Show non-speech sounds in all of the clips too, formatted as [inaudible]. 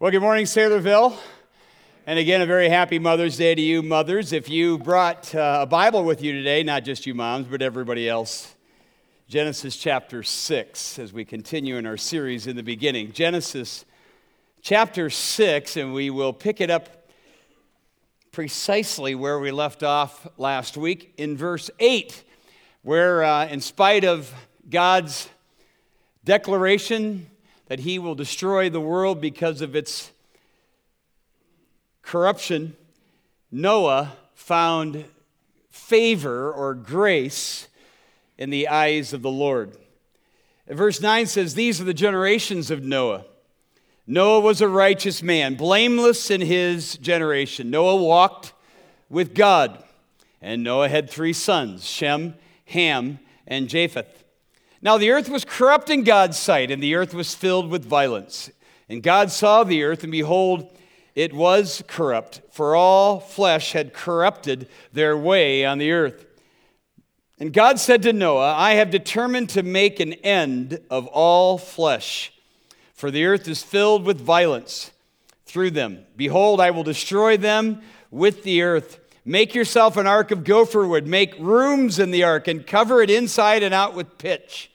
Well, good morning, Saylorville. And again, a very happy Mother's Day to you, mothers. If you brought uh, a Bible with you today, not just you moms, but everybody else, Genesis chapter 6, as we continue in our series in the beginning. Genesis chapter 6, and we will pick it up precisely where we left off last week in verse 8, where, uh, in spite of God's declaration that he will destroy the world because of its corruption, Noah found favor or grace in the eyes of the Lord. Verse 9 says, These are the generations of Noah. Noah was a righteous man, blameless in his generation. Noah walked with God, and Noah had three sons Shem, Ham, and Japheth. Now the earth was corrupt in God's sight, and the earth was filled with violence. And God saw the earth, and behold, it was corrupt, for all flesh had corrupted their way on the earth. And God said to Noah, I have determined to make an end of all flesh, for the earth is filled with violence through them. Behold, I will destroy them with the earth. Make yourself an ark of gopher wood, make rooms in the ark, and cover it inside and out with pitch.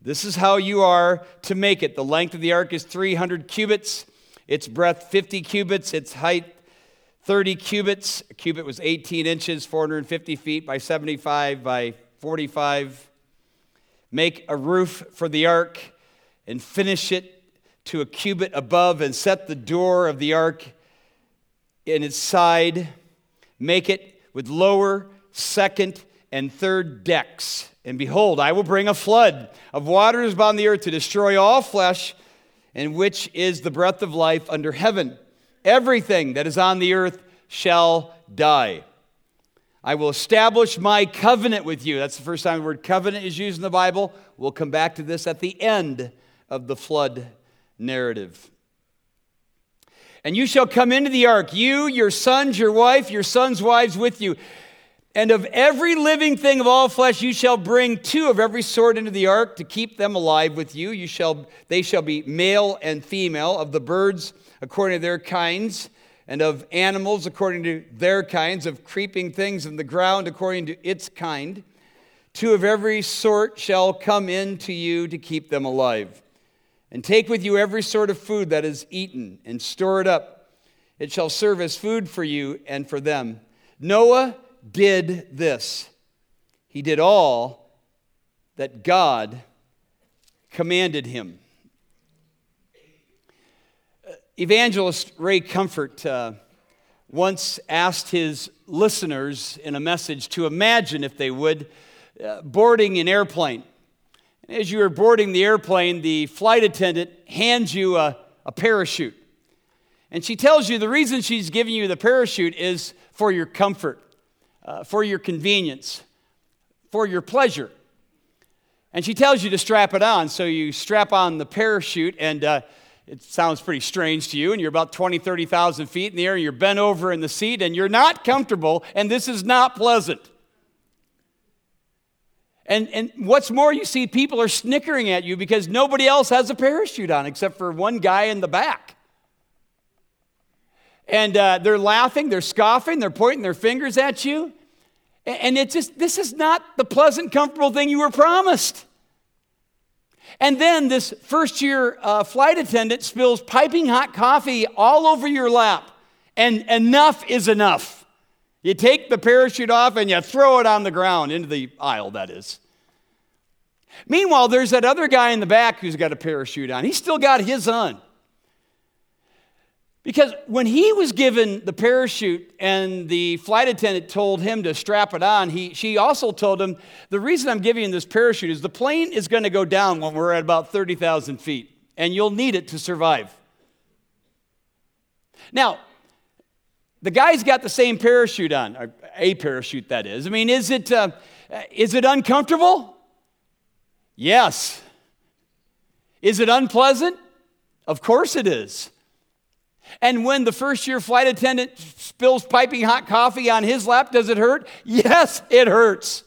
This is how you are to make it. The length of the ark is 300 cubits, its breadth 50 cubits, its height 30 cubits. A cubit was 18 inches, 450 feet by 75 by 45. Make a roof for the ark and finish it to a cubit above and set the door of the ark in its side. Make it with lower, second, and third decks and behold, I will bring a flood of waters upon the earth to destroy all flesh, in which is the breath of life under heaven. Everything that is on the earth shall die. I will establish my covenant with you. That's the first time the word covenant is used in the Bible. We'll come back to this at the end of the flood narrative. And you shall come into the ark, you, your sons, your wife, your sons' wives with you. And of every living thing of all flesh you shall bring two of every sort into the ark to keep them alive with you. You shall they shall be male and female of the birds according to their kinds and of animals according to their kinds of creeping things in the ground according to its kind. Two of every sort shall come in to you to keep them alive. And take with you every sort of food that is eaten and store it up. It shall serve as food for you and for them. Noah did this. He did all that God commanded him. Evangelist Ray Comfort uh, once asked his listeners in a message to imagine, if they would, uh, boarding an airplane. As you are boarding the airplane, the flight attendant hands you a, a parachute. And she tells you the reason she's giving you the parachute is for your comfort uh, for your convenience, for your pleasure. And she tells you to strap it on. So you strap on the parachute, and uh, it sounds pretty strange to you. And you're about 20, 30,000 feet in the air, and you're bent over in the seat, and you're not comfortable, and this is not pleasant. And, and what's more, you see people are snickering at you because nobody else has a parachute on except for one guy in the back. And uh, they're laughing, they're scoffing, they're pointing their fingers at you. And it's just, this is not the pleasant, comfortable thing you were promised. And then this first year uh, flight attendant spills piping hot coffee all over your lap. And enough is enough. You take the parachute off and you throw it on the ground, into the aisle, that is. Meanwhile, there's that other guy in the back who's got a parachute on. He's still got his on. Because when he was given the parachute and the flight attendant told him to strap it on, he, she also told him, The reason I'm giving you this parachute is the plane is going to go down when we're at about 30,000 feet, and you'll need it to survive. Now, the guy's got the same parachute on, a parachute that is. I mean, is it, uh, is it uncomfortable? Yes. Is it unpleasant? Of course it is. And when the first year flight attendant spills piping hot coffee on his lap, does it hurt? Yes, it hurts.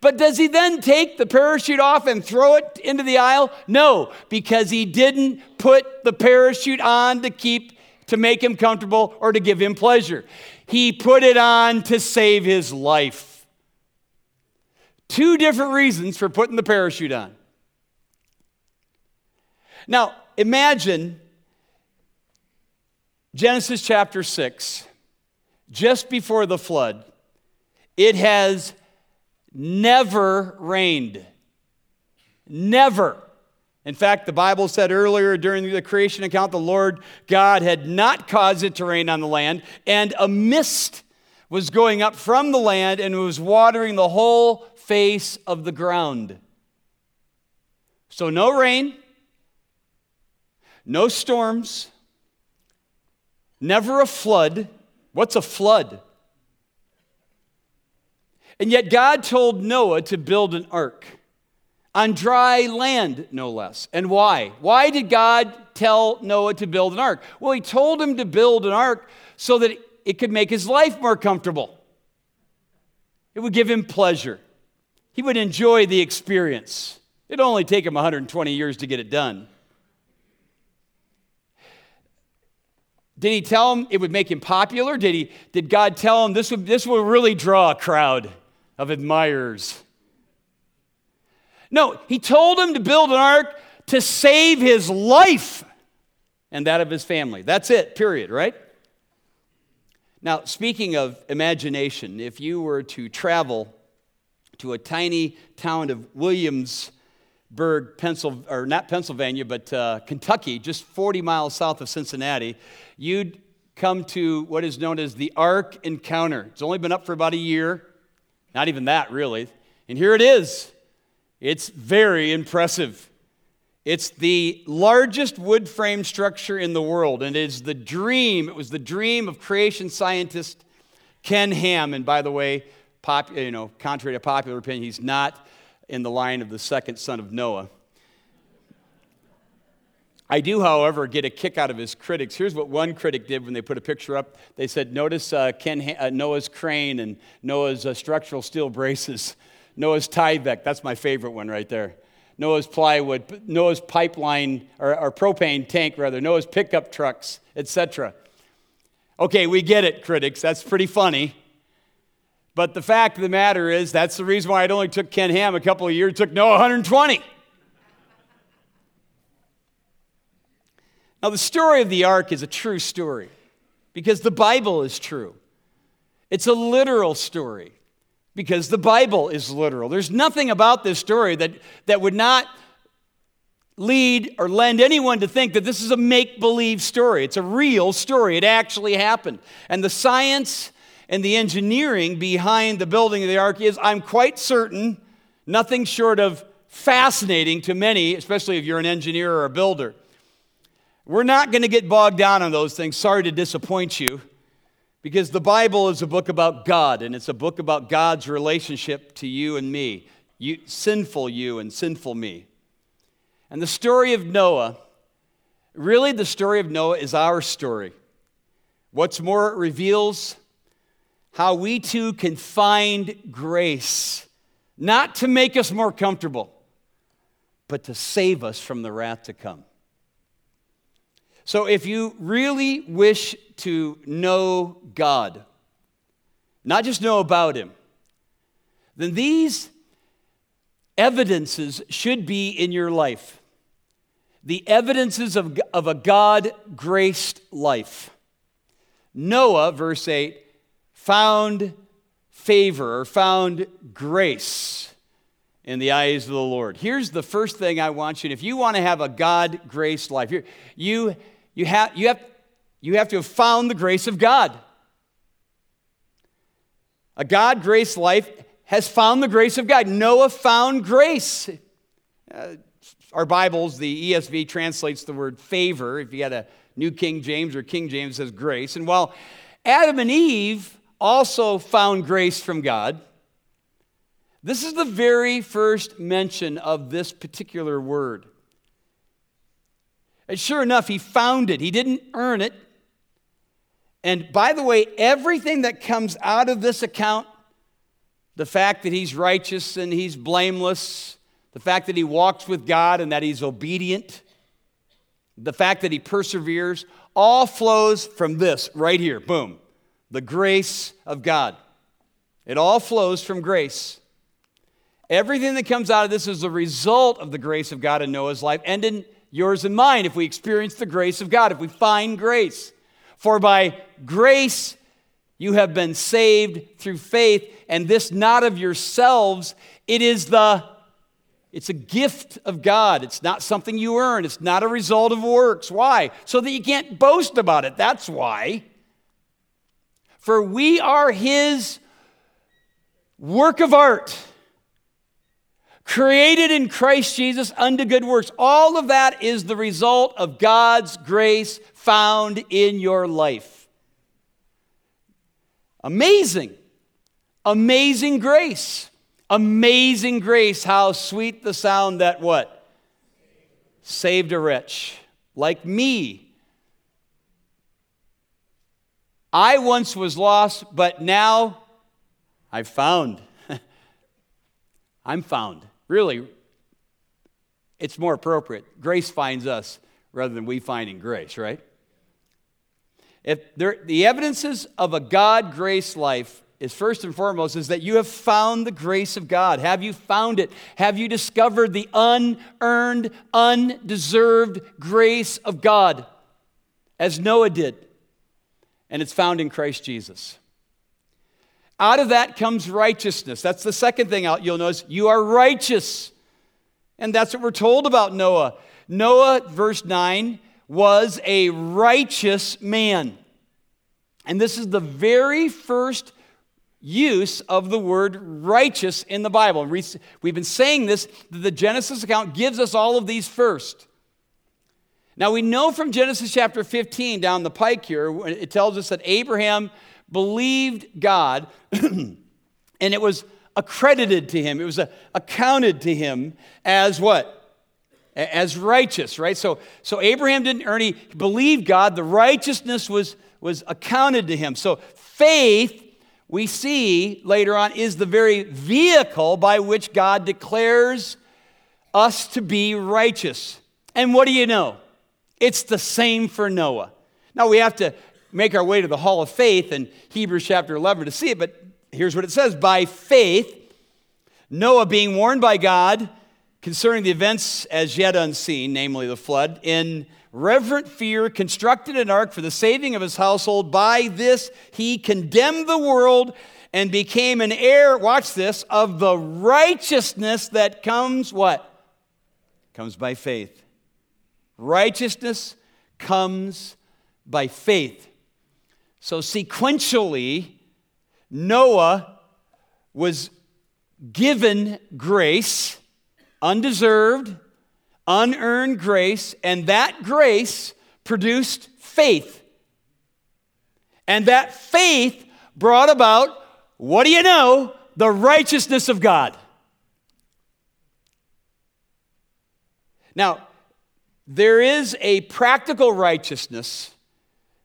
But does he then take the parachute off and throw it into the aisle? No, because he didn't put the parachute on to keep to make him comfortable or to give him pleasure. He put it on to save his life. Two different reasons for putting the parachute on. Now, imagine Genesis chapter 6, just before the flood. It has never rained. Never. In fact, the Bible said earlier during the creation account, the Lord God had not caused it to rain on the land, and a mist was going up from the land and was watering the whole face of the ground. So, no rain, no storms, never a flood. What's a flood? And yet God told Noah to build an ark on dry land, no less. And why? Why did God tell Noah to build an ark? Well, he told him to build an ark so that it could make his life more comfortable. It would give him pleasure. He would enjoy the experience. It'd only take him 120 years to get it done. Did he tell him it would make him popular? Did, he, did God tell him this would, this will really draw a crowd? of admirers. No, he told him to build an ark to save his life and that of his family. That's it, period, right? Now, speaking of imagination, if you were to travel to a tiny town of Williamsburg, Pennsylvania, or not Pennsylvania, but uh, Kentucky, just 40 miles south of Cincinnati, you'd come to what is known as the Ark Encounter. It's only been up for about a year. Not even that, really. And here it is. It's very impressive. It's the largest wood frame structure in the world, and it is the dream. It was the dream of creation scientist Ken Ham. And by the way, pop, you know, contrary to popular opinion, he's not in the line of the second son of Noah. I do, however, get a kick out of his critics. Here's what one critic did when they put a picture up. They said, Notice uh, Ken, uh, Noah's crane and Noah's uh, structural steel braces, Noah's Tyvek. That's my favorite one right there. Noah's plywood, Noah's pipeline, or, or propane tank, rather, Noah's pickup trucks, etc. Okay, we get it, critics. That's pretty funny. But the fact of the matter is, that's the reason why it only took Ken Ham a couple of years, it took Noah 120. Now, the story of the ark is a true story because the Bible is true. It's a literal story because the Bible is literal. There's nothing about this story that, that would not lead or lend anyone to think that this is a make believe story. It's a real story. It actually happened. And the science and the engineering behind the building of the ark is, I'm quite certain, nothing short of fascinating to many, especially if you're an engineer or a builder. We're not going to get bogged down on those things. Sorry to disappoint you, because the Bible is a book about God, and it's a book about God's relationship to you and me, you, sinful you and sinful me. And the story of Noah, really, the story of Noah is our story. What's more, it reveals how we too can find grace, not to make us more comfortable, but to save us from the wrath to come. So, if you really wish to know God, not just know about Him, then these evidences should be in your life. The evidences of, of a God graced life. Noah, verse 8, found favor or found grace in the eyes of the Lord. Here's the first thing I want you, if you want to have a God graced life, you you have, you, have, you have to have found the grace of God. A God grace life has found the grace of God. Noah found grace. Uh, our Bibles, the ESV translates the word favor. If you had a New King James or King James, says grace. And while Adam and Eve also found grace from God, this is the very first mention of this particular word. And sure enough, he found it. He didn't earn it. And by the way, everything that comes out of this account, the fact that he's righteous and he's blameless, the fact that he walks with God and that he's obedient, the fact that he perseveres, all flows from this right here. Boom. The grace of God. It all flows from grace. Everything that comes out of this is a result of the grace of God in Noah's life and in yours and mine if we experience the grace of God, if we find grace. For by grace you have been saved through faith, and this not of yourselves, it is the it's a gift of God. It's not something you earn. It's not a result of works. Why? So that you can't boast about it. That's why. For we are his work of art, created in Christ Jesus unto good works. All of that is the result of God's grace found in your life. Amazing. Amazing grace. Amazing grace. How sweet the sound that what? Saved a wretch like me. I once was lost, but now I've found. [laughs] I'm found. Really, it's more appropriate. Grace finds us rather than we finding grace, right? If there, the evidences of a God grace life is first and foremost is that you have found the grace of God. Have you found it? Have you discovered the unearned, undeserved grace of God as Noah did? And it's found in Christ Jesus. Out of that comes righteousness. That's the second thing out you'll notice. You are righteous. And that's what we're told about Noah. Noah, verse 9, was a righteous man. And this is the very first use of the word righteous in the Bible. We've been saying this, that the Genesis account gives us all of these first. Now we know from Genesis chapter 15 down the pike here, it tells us that Abraham believed God [clears throat] and it was accredited to him, it was uh, accounted to him as what? as righteous, right? So, so Abraham didn't earn, he believed God. The righteousness was, was accounted to him. So faith, we see later on, is the very vehicle by which God declares us to be righteous. And what do you know? It's the same for Noah. Now we have to make our way to the hall of faith in Hebrews chapter 11 to see it, but here's what it says By faith, Noah, being warned by God, concerning the events as yet unseen, namely the flood, in reverent fear constructed an ark for the saving of his household. By this he condemned the world and became an heir, watch this, of the righteousness that comes what? Comes by faith. Righteousness comes by faith. So sequentially, Noah was given grace undeserved, unearned grace, and that grace produced faith. And that faith brought about, what do you know? The righteousness of God. Now, there is a practical righteousness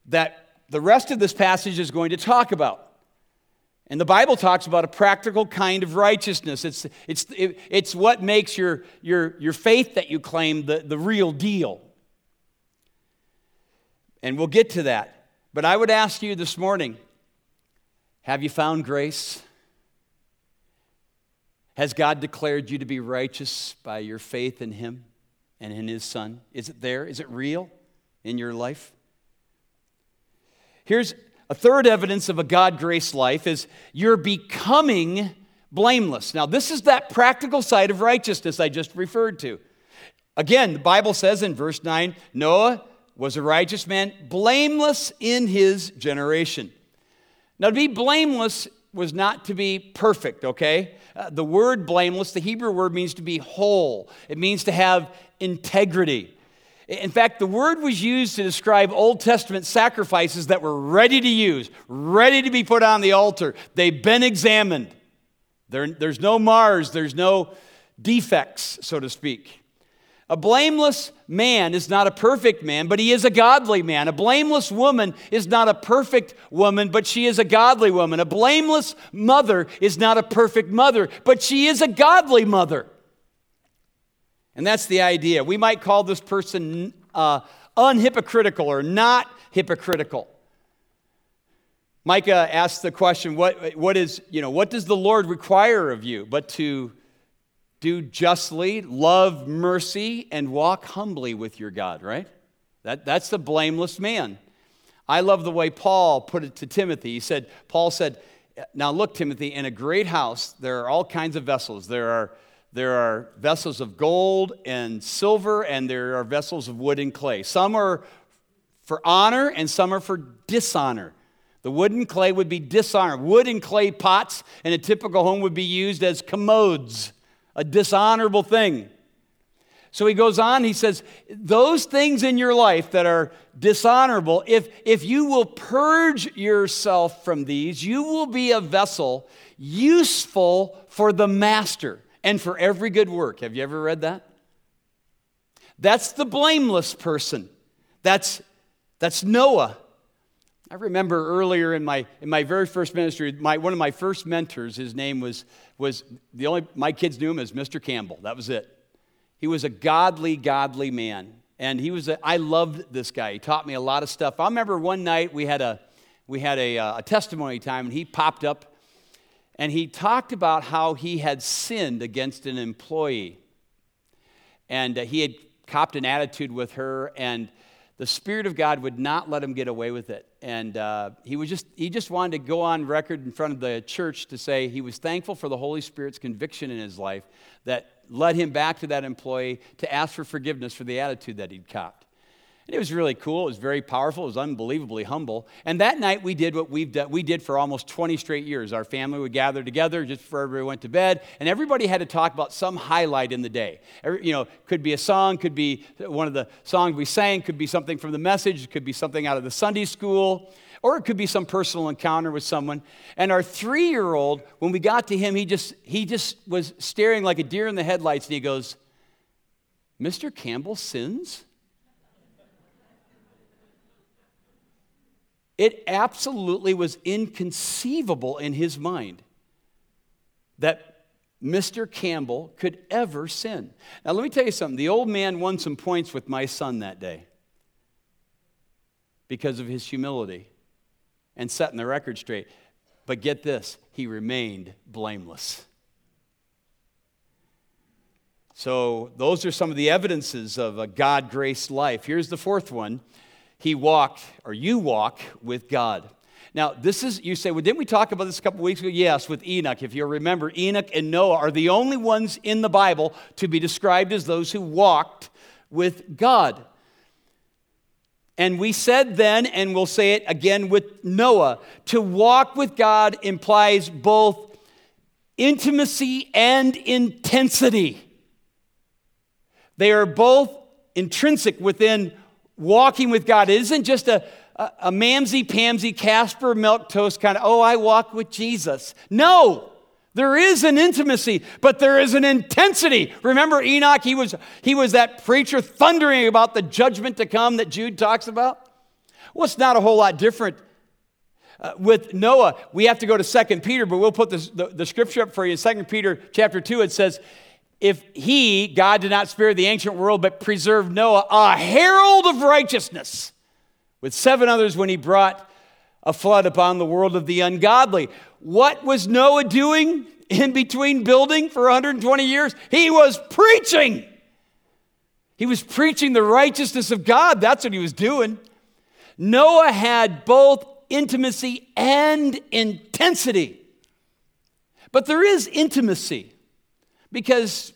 that the rest of this passage is going to talk about. And the Bible talks about a practical kind of righteousness. It's, it's, it, it's what makes your, your, your faith that you claim the, the real deal. And we'll get to that. But I would ask you this morning have you found grace? Has God declared you to be righteous by your faith in Him and in His Son? Is it there? Is it real in your life? Here's a third evidence of a God grace life is you're becoming blameless. Now, this is that practical side of righteousness I just referred to. Again, the Bible says in verse 9 Noah was a righteous man, blameless in his generation. Now, to be blameless was not to be perfect, okay? Uh, the word blameless, the Hebrew word means to be whole, it means to have integrity. In fact, the word was used to describe Old Testament sacrifices that were ready to use, ready to be put on the altar. They've been examined. There, there's no Mars, there's no defects, so to speak. A blameless man is not a perfect man, but he is a godly man. A blameless woman is not a perfect woman, but she is a godly woman. A blameless mother is not a perfect mother, but she is a godly mother. And that's the idea. We might call this person uh, unhypocritical or not hypocritical. Micah asks the question, what, what, is, you know, what does the Lord require of you but to do justly, love mercy, and walk humbly with your God, right? That, that's the blameless man. I love the way Paul put it to Timothy. He said, Paul said, Now look, Timothy, in a great house, there are all kinds of vessels. There are, there are vessels of gold and silver, and there are vessels of wood and clay. Some are for honor, and some are for dishonor. The wood and clay would be dishonor. Wood and clay pots in a typical home would be used as commodes a dishonorable thing. So he goes on, he says, Those things in your life that are dishonorable, if, if you will purge yourself from these, you will be a vessel useful for the master and for every good work. Have you ever read that? That's the blameless person. That's, that's Noah. I remember earlier in my, in my very first ministry, my, one of my first mentors, his name was, was the only, my kids knew him as Mr. Campbell. That was it. He was a godly, godly man. And he was, a, I loved this guy. He taught me a lot of stuff. I remember one night we had a, we had a, uh, a testimony time and he popped up and he talked about how he had sinned against an employee. And uh, he had copped an attitude with her and the Spirit of God would not let him get away with it. And uh, he, was just, he just wanted to go on record in front of the church to say he was thankful for the Holy Spirit's conviction in his life that led him back to that employee to ask for forgiveness for the attitude that he'd copped. And it was really cool. It was very powerful. It was unbelievably humble. And that night we did what we've done, we did for almost 20 straight years. Our family would gather together just before everybody went to bed, and everybody had to talk about some highlight in the day. Every, you know, could be a song, could be one of the songs we sang, could be something from the message, could be something out of the Sunday school, or it could be some personal encounter with someone. And our three-year-old, when we got to him, he just he just was staring like a deer in the headlights, and he goes, "Mr. Campbell sins." It absolutely was inconceivable in his mind that Mr. Campbell could ever sin. Now, let me tell you something. The old man won some points with my son that day because of his humility and setting the record straight. But get this, he remained blameless. So, those are some of the evidences of a God graced life. Here's the fourth one he walked, or you walk with God. Now, this is, you say, well, didn't we talk about this a couple weeks ago? Yes, with Enoch. If you remember, Enoch and Noah are the only ones in the Bible to be described as those who walked with God. And we said then, and we'll say it again with Noah, to walk with God implies both intimacy and intensity. They are both intrinsic within walking with God. It isn't just a, a, a mamsy pamsy Casper Milquetoast kind of, oh, I walk with Jesus. No, there is an intimacy, but there is an intensity. Remember Enoch? He was, he was that preacher thundering about the judgment to come that Jude talks about. Well, it's not a whole lot different. Uh, with Noah, we have to go to Second Peter, but we'll put this, the, the scripture up for you. In 2 Peter chapter 2, it says, if he, God, did not spare the ancient world, but preserved Noah, a herald of righteousness, with seven others when he brought a flood upon the world of the ungodly. What was Noah doing in between building for 120 years? He was preaching. He was preaching the righteousness of God. That's what he was doing. Noah had both intimacy and intensity. But there is intimacy because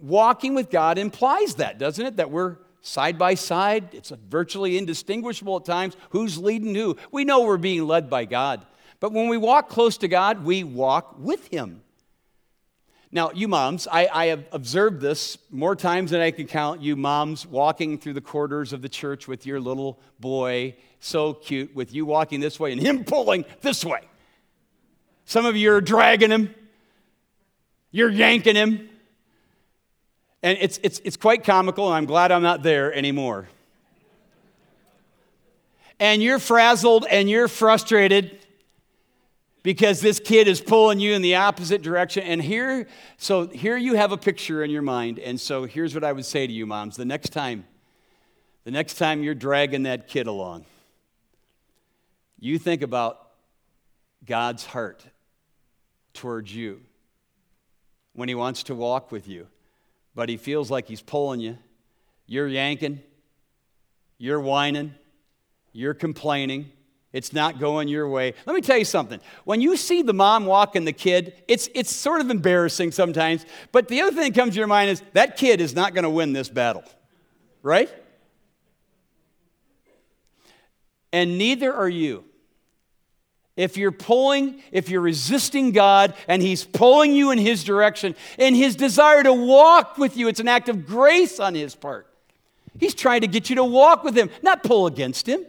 walking with God implies that, doesn't it? That we're side by side. It's virtually indistinguishable at times who's leading who. We know we're being led by God. But when we walk close to God, we walk with Him. Now, you moms, I, I, have observed this more times than I can count. You moms walking through the corridors of the church with your little boy, so cute, with you walking this way and him pulling this way. Some of you are dragging him, you're yanking him. And it's, it's, it's quite comical, and I'm glad I'm not there anymore. And you're frazzled and you're frustrated because this kid is pulling you in the opposite direction. And here, so here you have a picture in your mind. And so here's what I would say to you, moms. The next time, the next time you're dragging that kid along, you think about God's heart towards you when He wants to walk with you, but He feels like He's pulling you. You're yanking, you're whining, you're complaining. It's not going your way. Let me tell you something. When you see the mom walking the kid, it's, it's sort of embarrassing sometimes. But the other thing that comes to your mind is that kid is not going to win this battle, right? And neither are you. If you're pulling, if you're resisting God and He's pulling you in His direction, and His desire to walk with you, it's an act of grace on His part. He's trying to get you to walk with Him, not pull against Him.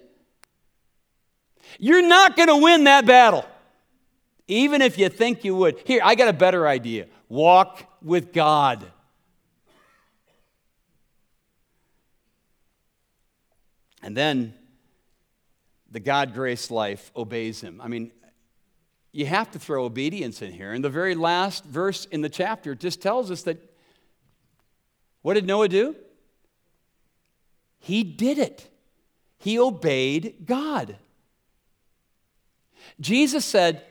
You're not going to win that battle, even if you think you would. Here, I got a better idea walk with God. And then the God grace life obeys him. I mean, you have to throw obedience in here. And the very last verse in the chapter just tells us that what did Noah do? He did it. He obeyed God. Jesus said,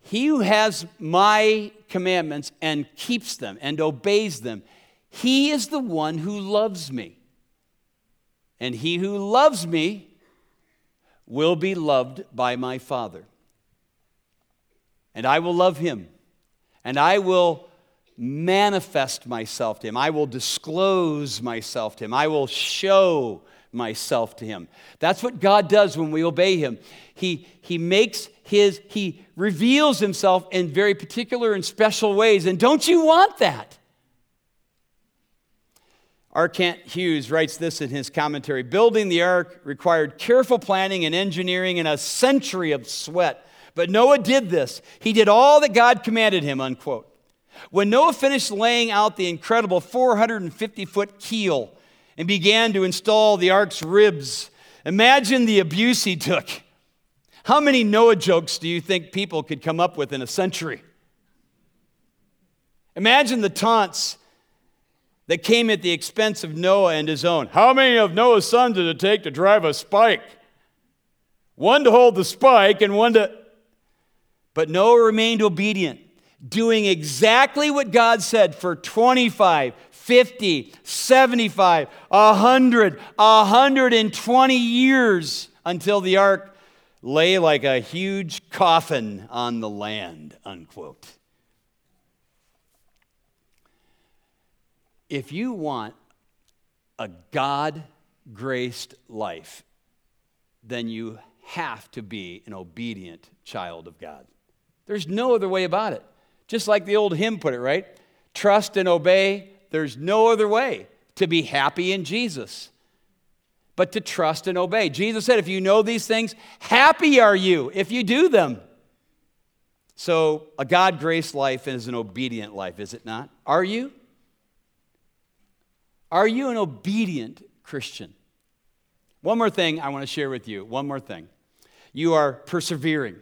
He who has my commandments and keeps them and obeys them, he is the one who loves me. And he who loves me will be loved by my Father. And I will love him, and I will manifest myself to him. I will disclose myself to him. I will show myself to him. That's what God does when we obey him. He, he makes his, he reveals himself in very particular and special ways. And don't you want that? R. Kent Hughes writes this in his commentary Building the ark required careful planning and engineering and a century of sweat. But Noah did this. He did all that God commanded him, unquote. When Noah finished laying out the incredible 450 foot keel and began to install the ark's ribs, imagine the abuse he took. How many Noah jokes do you think people could come up with in a century? Imagine the taunts that came at the expense of Noah and his own. How many of Noah's sons did it take to drive a spike? One to hold the spike and one to. But Noah remained obedient, doing exactly what God said for 25, 50, 75, 100, 120 years until the ark lay like a huge coffin on the land, unquote. If you want a God graced life, then you have to be an obedient child of God. There's no other way about it. Just like the old hymn put it, right? Trust and obey. There's no other way to be happy in Jesus but to trust and obey. Jesus said, If you know these things, happy are you if you do them. So, a God graced life is an obedient life, is it not? Are you? Are you an obedient Christian? One more thing I want to share with you. One more thing. You are persevering.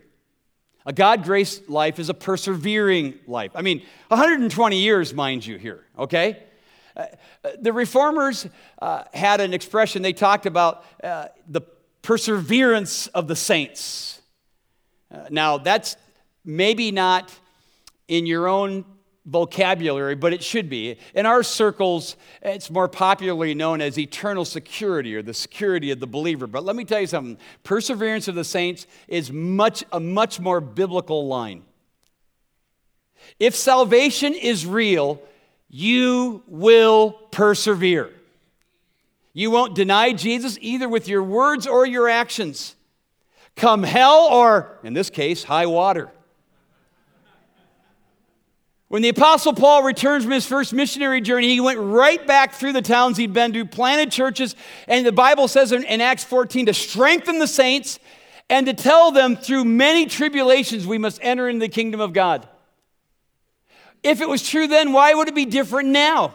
A God graced life is a persevering life. I mean, 120 years, mind you, here, okay? Uh, the reformers uh, had an expression, they talked about uh, the perseverance of the saints. Uh, now, that's maybe not in your own vocabulary, but it should be. In our circles, it's more popularly known as eternal security or the security of the believer. But let me tell you something perseverance of the saints is much, a much more biblical line. If salvation is real, you will persevere. You won't deny Jesus either with your words or your actions. Come hell or, in this case, high water. When the Apostle Paul returns from his first missionary journey, he went right back through the towns he'd been to, planted churches, and the Bible says in, in, Acts 14 to strengthen the saints and to tell them through many tribulations we must enter into the kingdom of God. If it was true then, why would it be different now?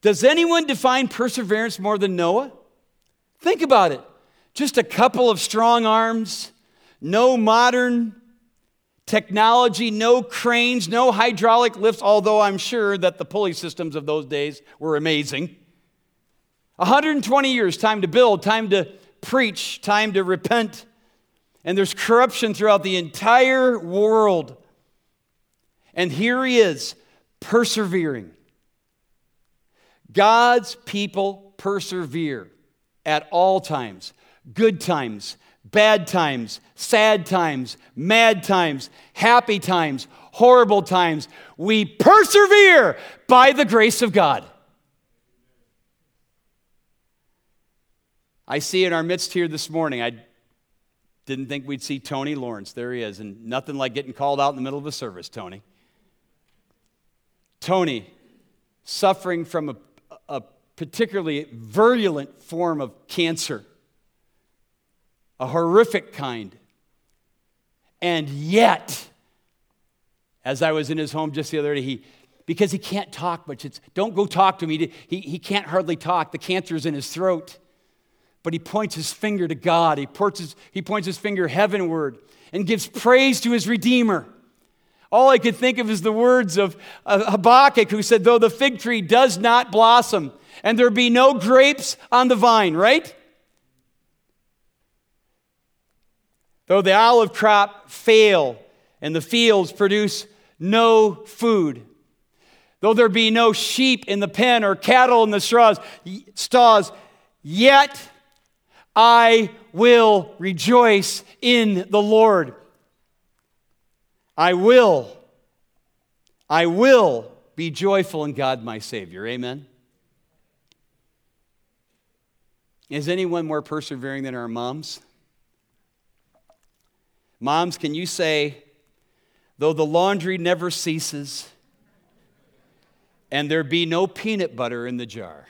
Does anyone define perseverance more than Noah? Think about it. Just a couple of strong arms, no modern technology, no cranes, no hydraulic lifts, although I'm sure that the pulley systems of those days were amazing. 120 years, time to build, time to preach, time to repent. And there's corruption throughout the entire world. And here he is, persevering. God's people persevere at all times good times, bad times, sad times, mad times, happy times, horrible times. We persevere by the grace of God. I see in our midst here this morning, I didn't think we'd see Tony Lawrence. There he is, and nothing like getting called out in the middle of a service, Tony. Tony, suffering from a, a particularly virulent form of cancer, a horrific kind. And yet, as I was in his home just the other day, he, because he can't talk much, it's, don't go talk to me. He, he can't hardly talk. The cancer's in his throat. But he points his finger to God. He points his, he points his finger heavenward and gives praise to his Redeemer. All I could think of is the words of Habakkuk, who said, Though the fig tree does not blossom, and there be no grapes on the vine, right? Though the olive crop fail, and the fields produce no food, though there be no sheep in the pen or cattle in the straws, stalls, yet I will rejoice in the Lord. I will, I will be joyful in God my Savior. Amen. Is anyone more persevering than our moms? Moms, can you say, though the laundry never ceases and there be no peanut butter in the jar,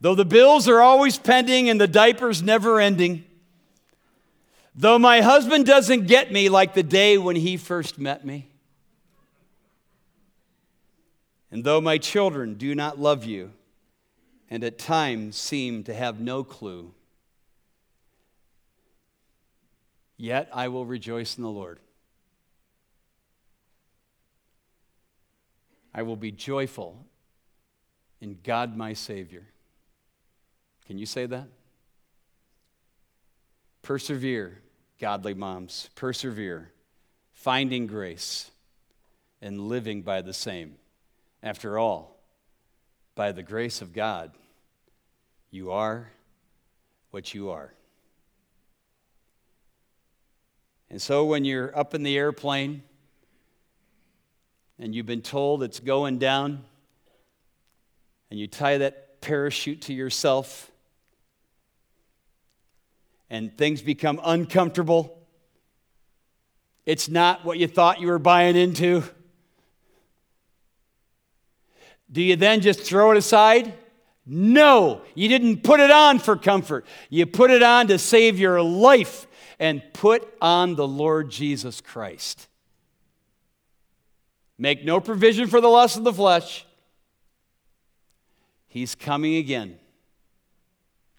though the bills are always pending and the diapers never ending, Though my husband doesn't get me like the day when he first met me, and though my children do not love you and at times seem to have no clue, yet I will rejoice in the Lord. I will be joyful in God my Savior. Can you say that? Persevere godly moms, persevere, finding grace, and living by the same. After all, by the grace of God, you are what you are. And so when you're up in the airplane and you've been told it's going down, and you tie that parachute to yourself, and things become uncomfortable. It's not what you thought you were buying into. Do you then just throw it aside? No, you didn't put it on for comfort. You put it on to save your life and put on the Lord Jesus Christ. Make no provision for the lust of the flesh. He's coming again,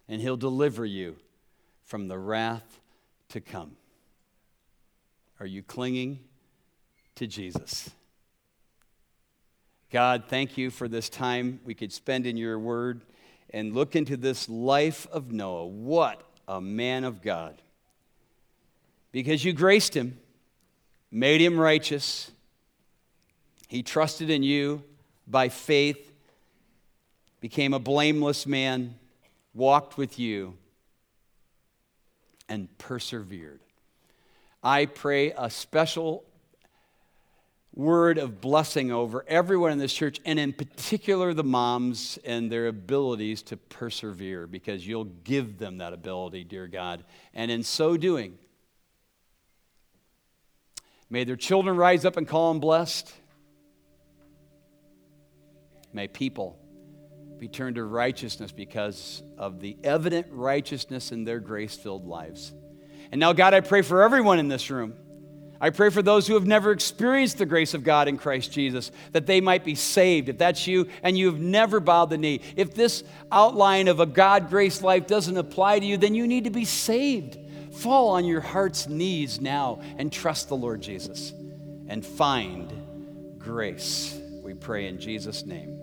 and He'll deliver you from the wrath to come. Are you clinging to Jesus? God, thank you for this time we could spend in your word and look into this life of Noah. What a man of God. Because you graced him, made him righteous, he trusted in you by faith, became a blameless man, walked with you and persevered. I pray a special word of blessing over everyone in this church, and in particular the moms and their abilities to persevere, because you'll give them that ability, dear God. And in so doing, may their children rise up and call them blessed. May people be turned to righteousness because of the evident righteousness in their grace filled lives. And now, God, I pray for everyone in this room. I pray for those who have never experienced the grace of God in Christ Jesus, that they might be saved. If that's you and you have never bowed the knee, if this outline of a God grace life doesn't apply to you, then you need to be saved. Fall on your heart's knees now and trust the Lord Jesus and find grace. We pray in Jesus' name.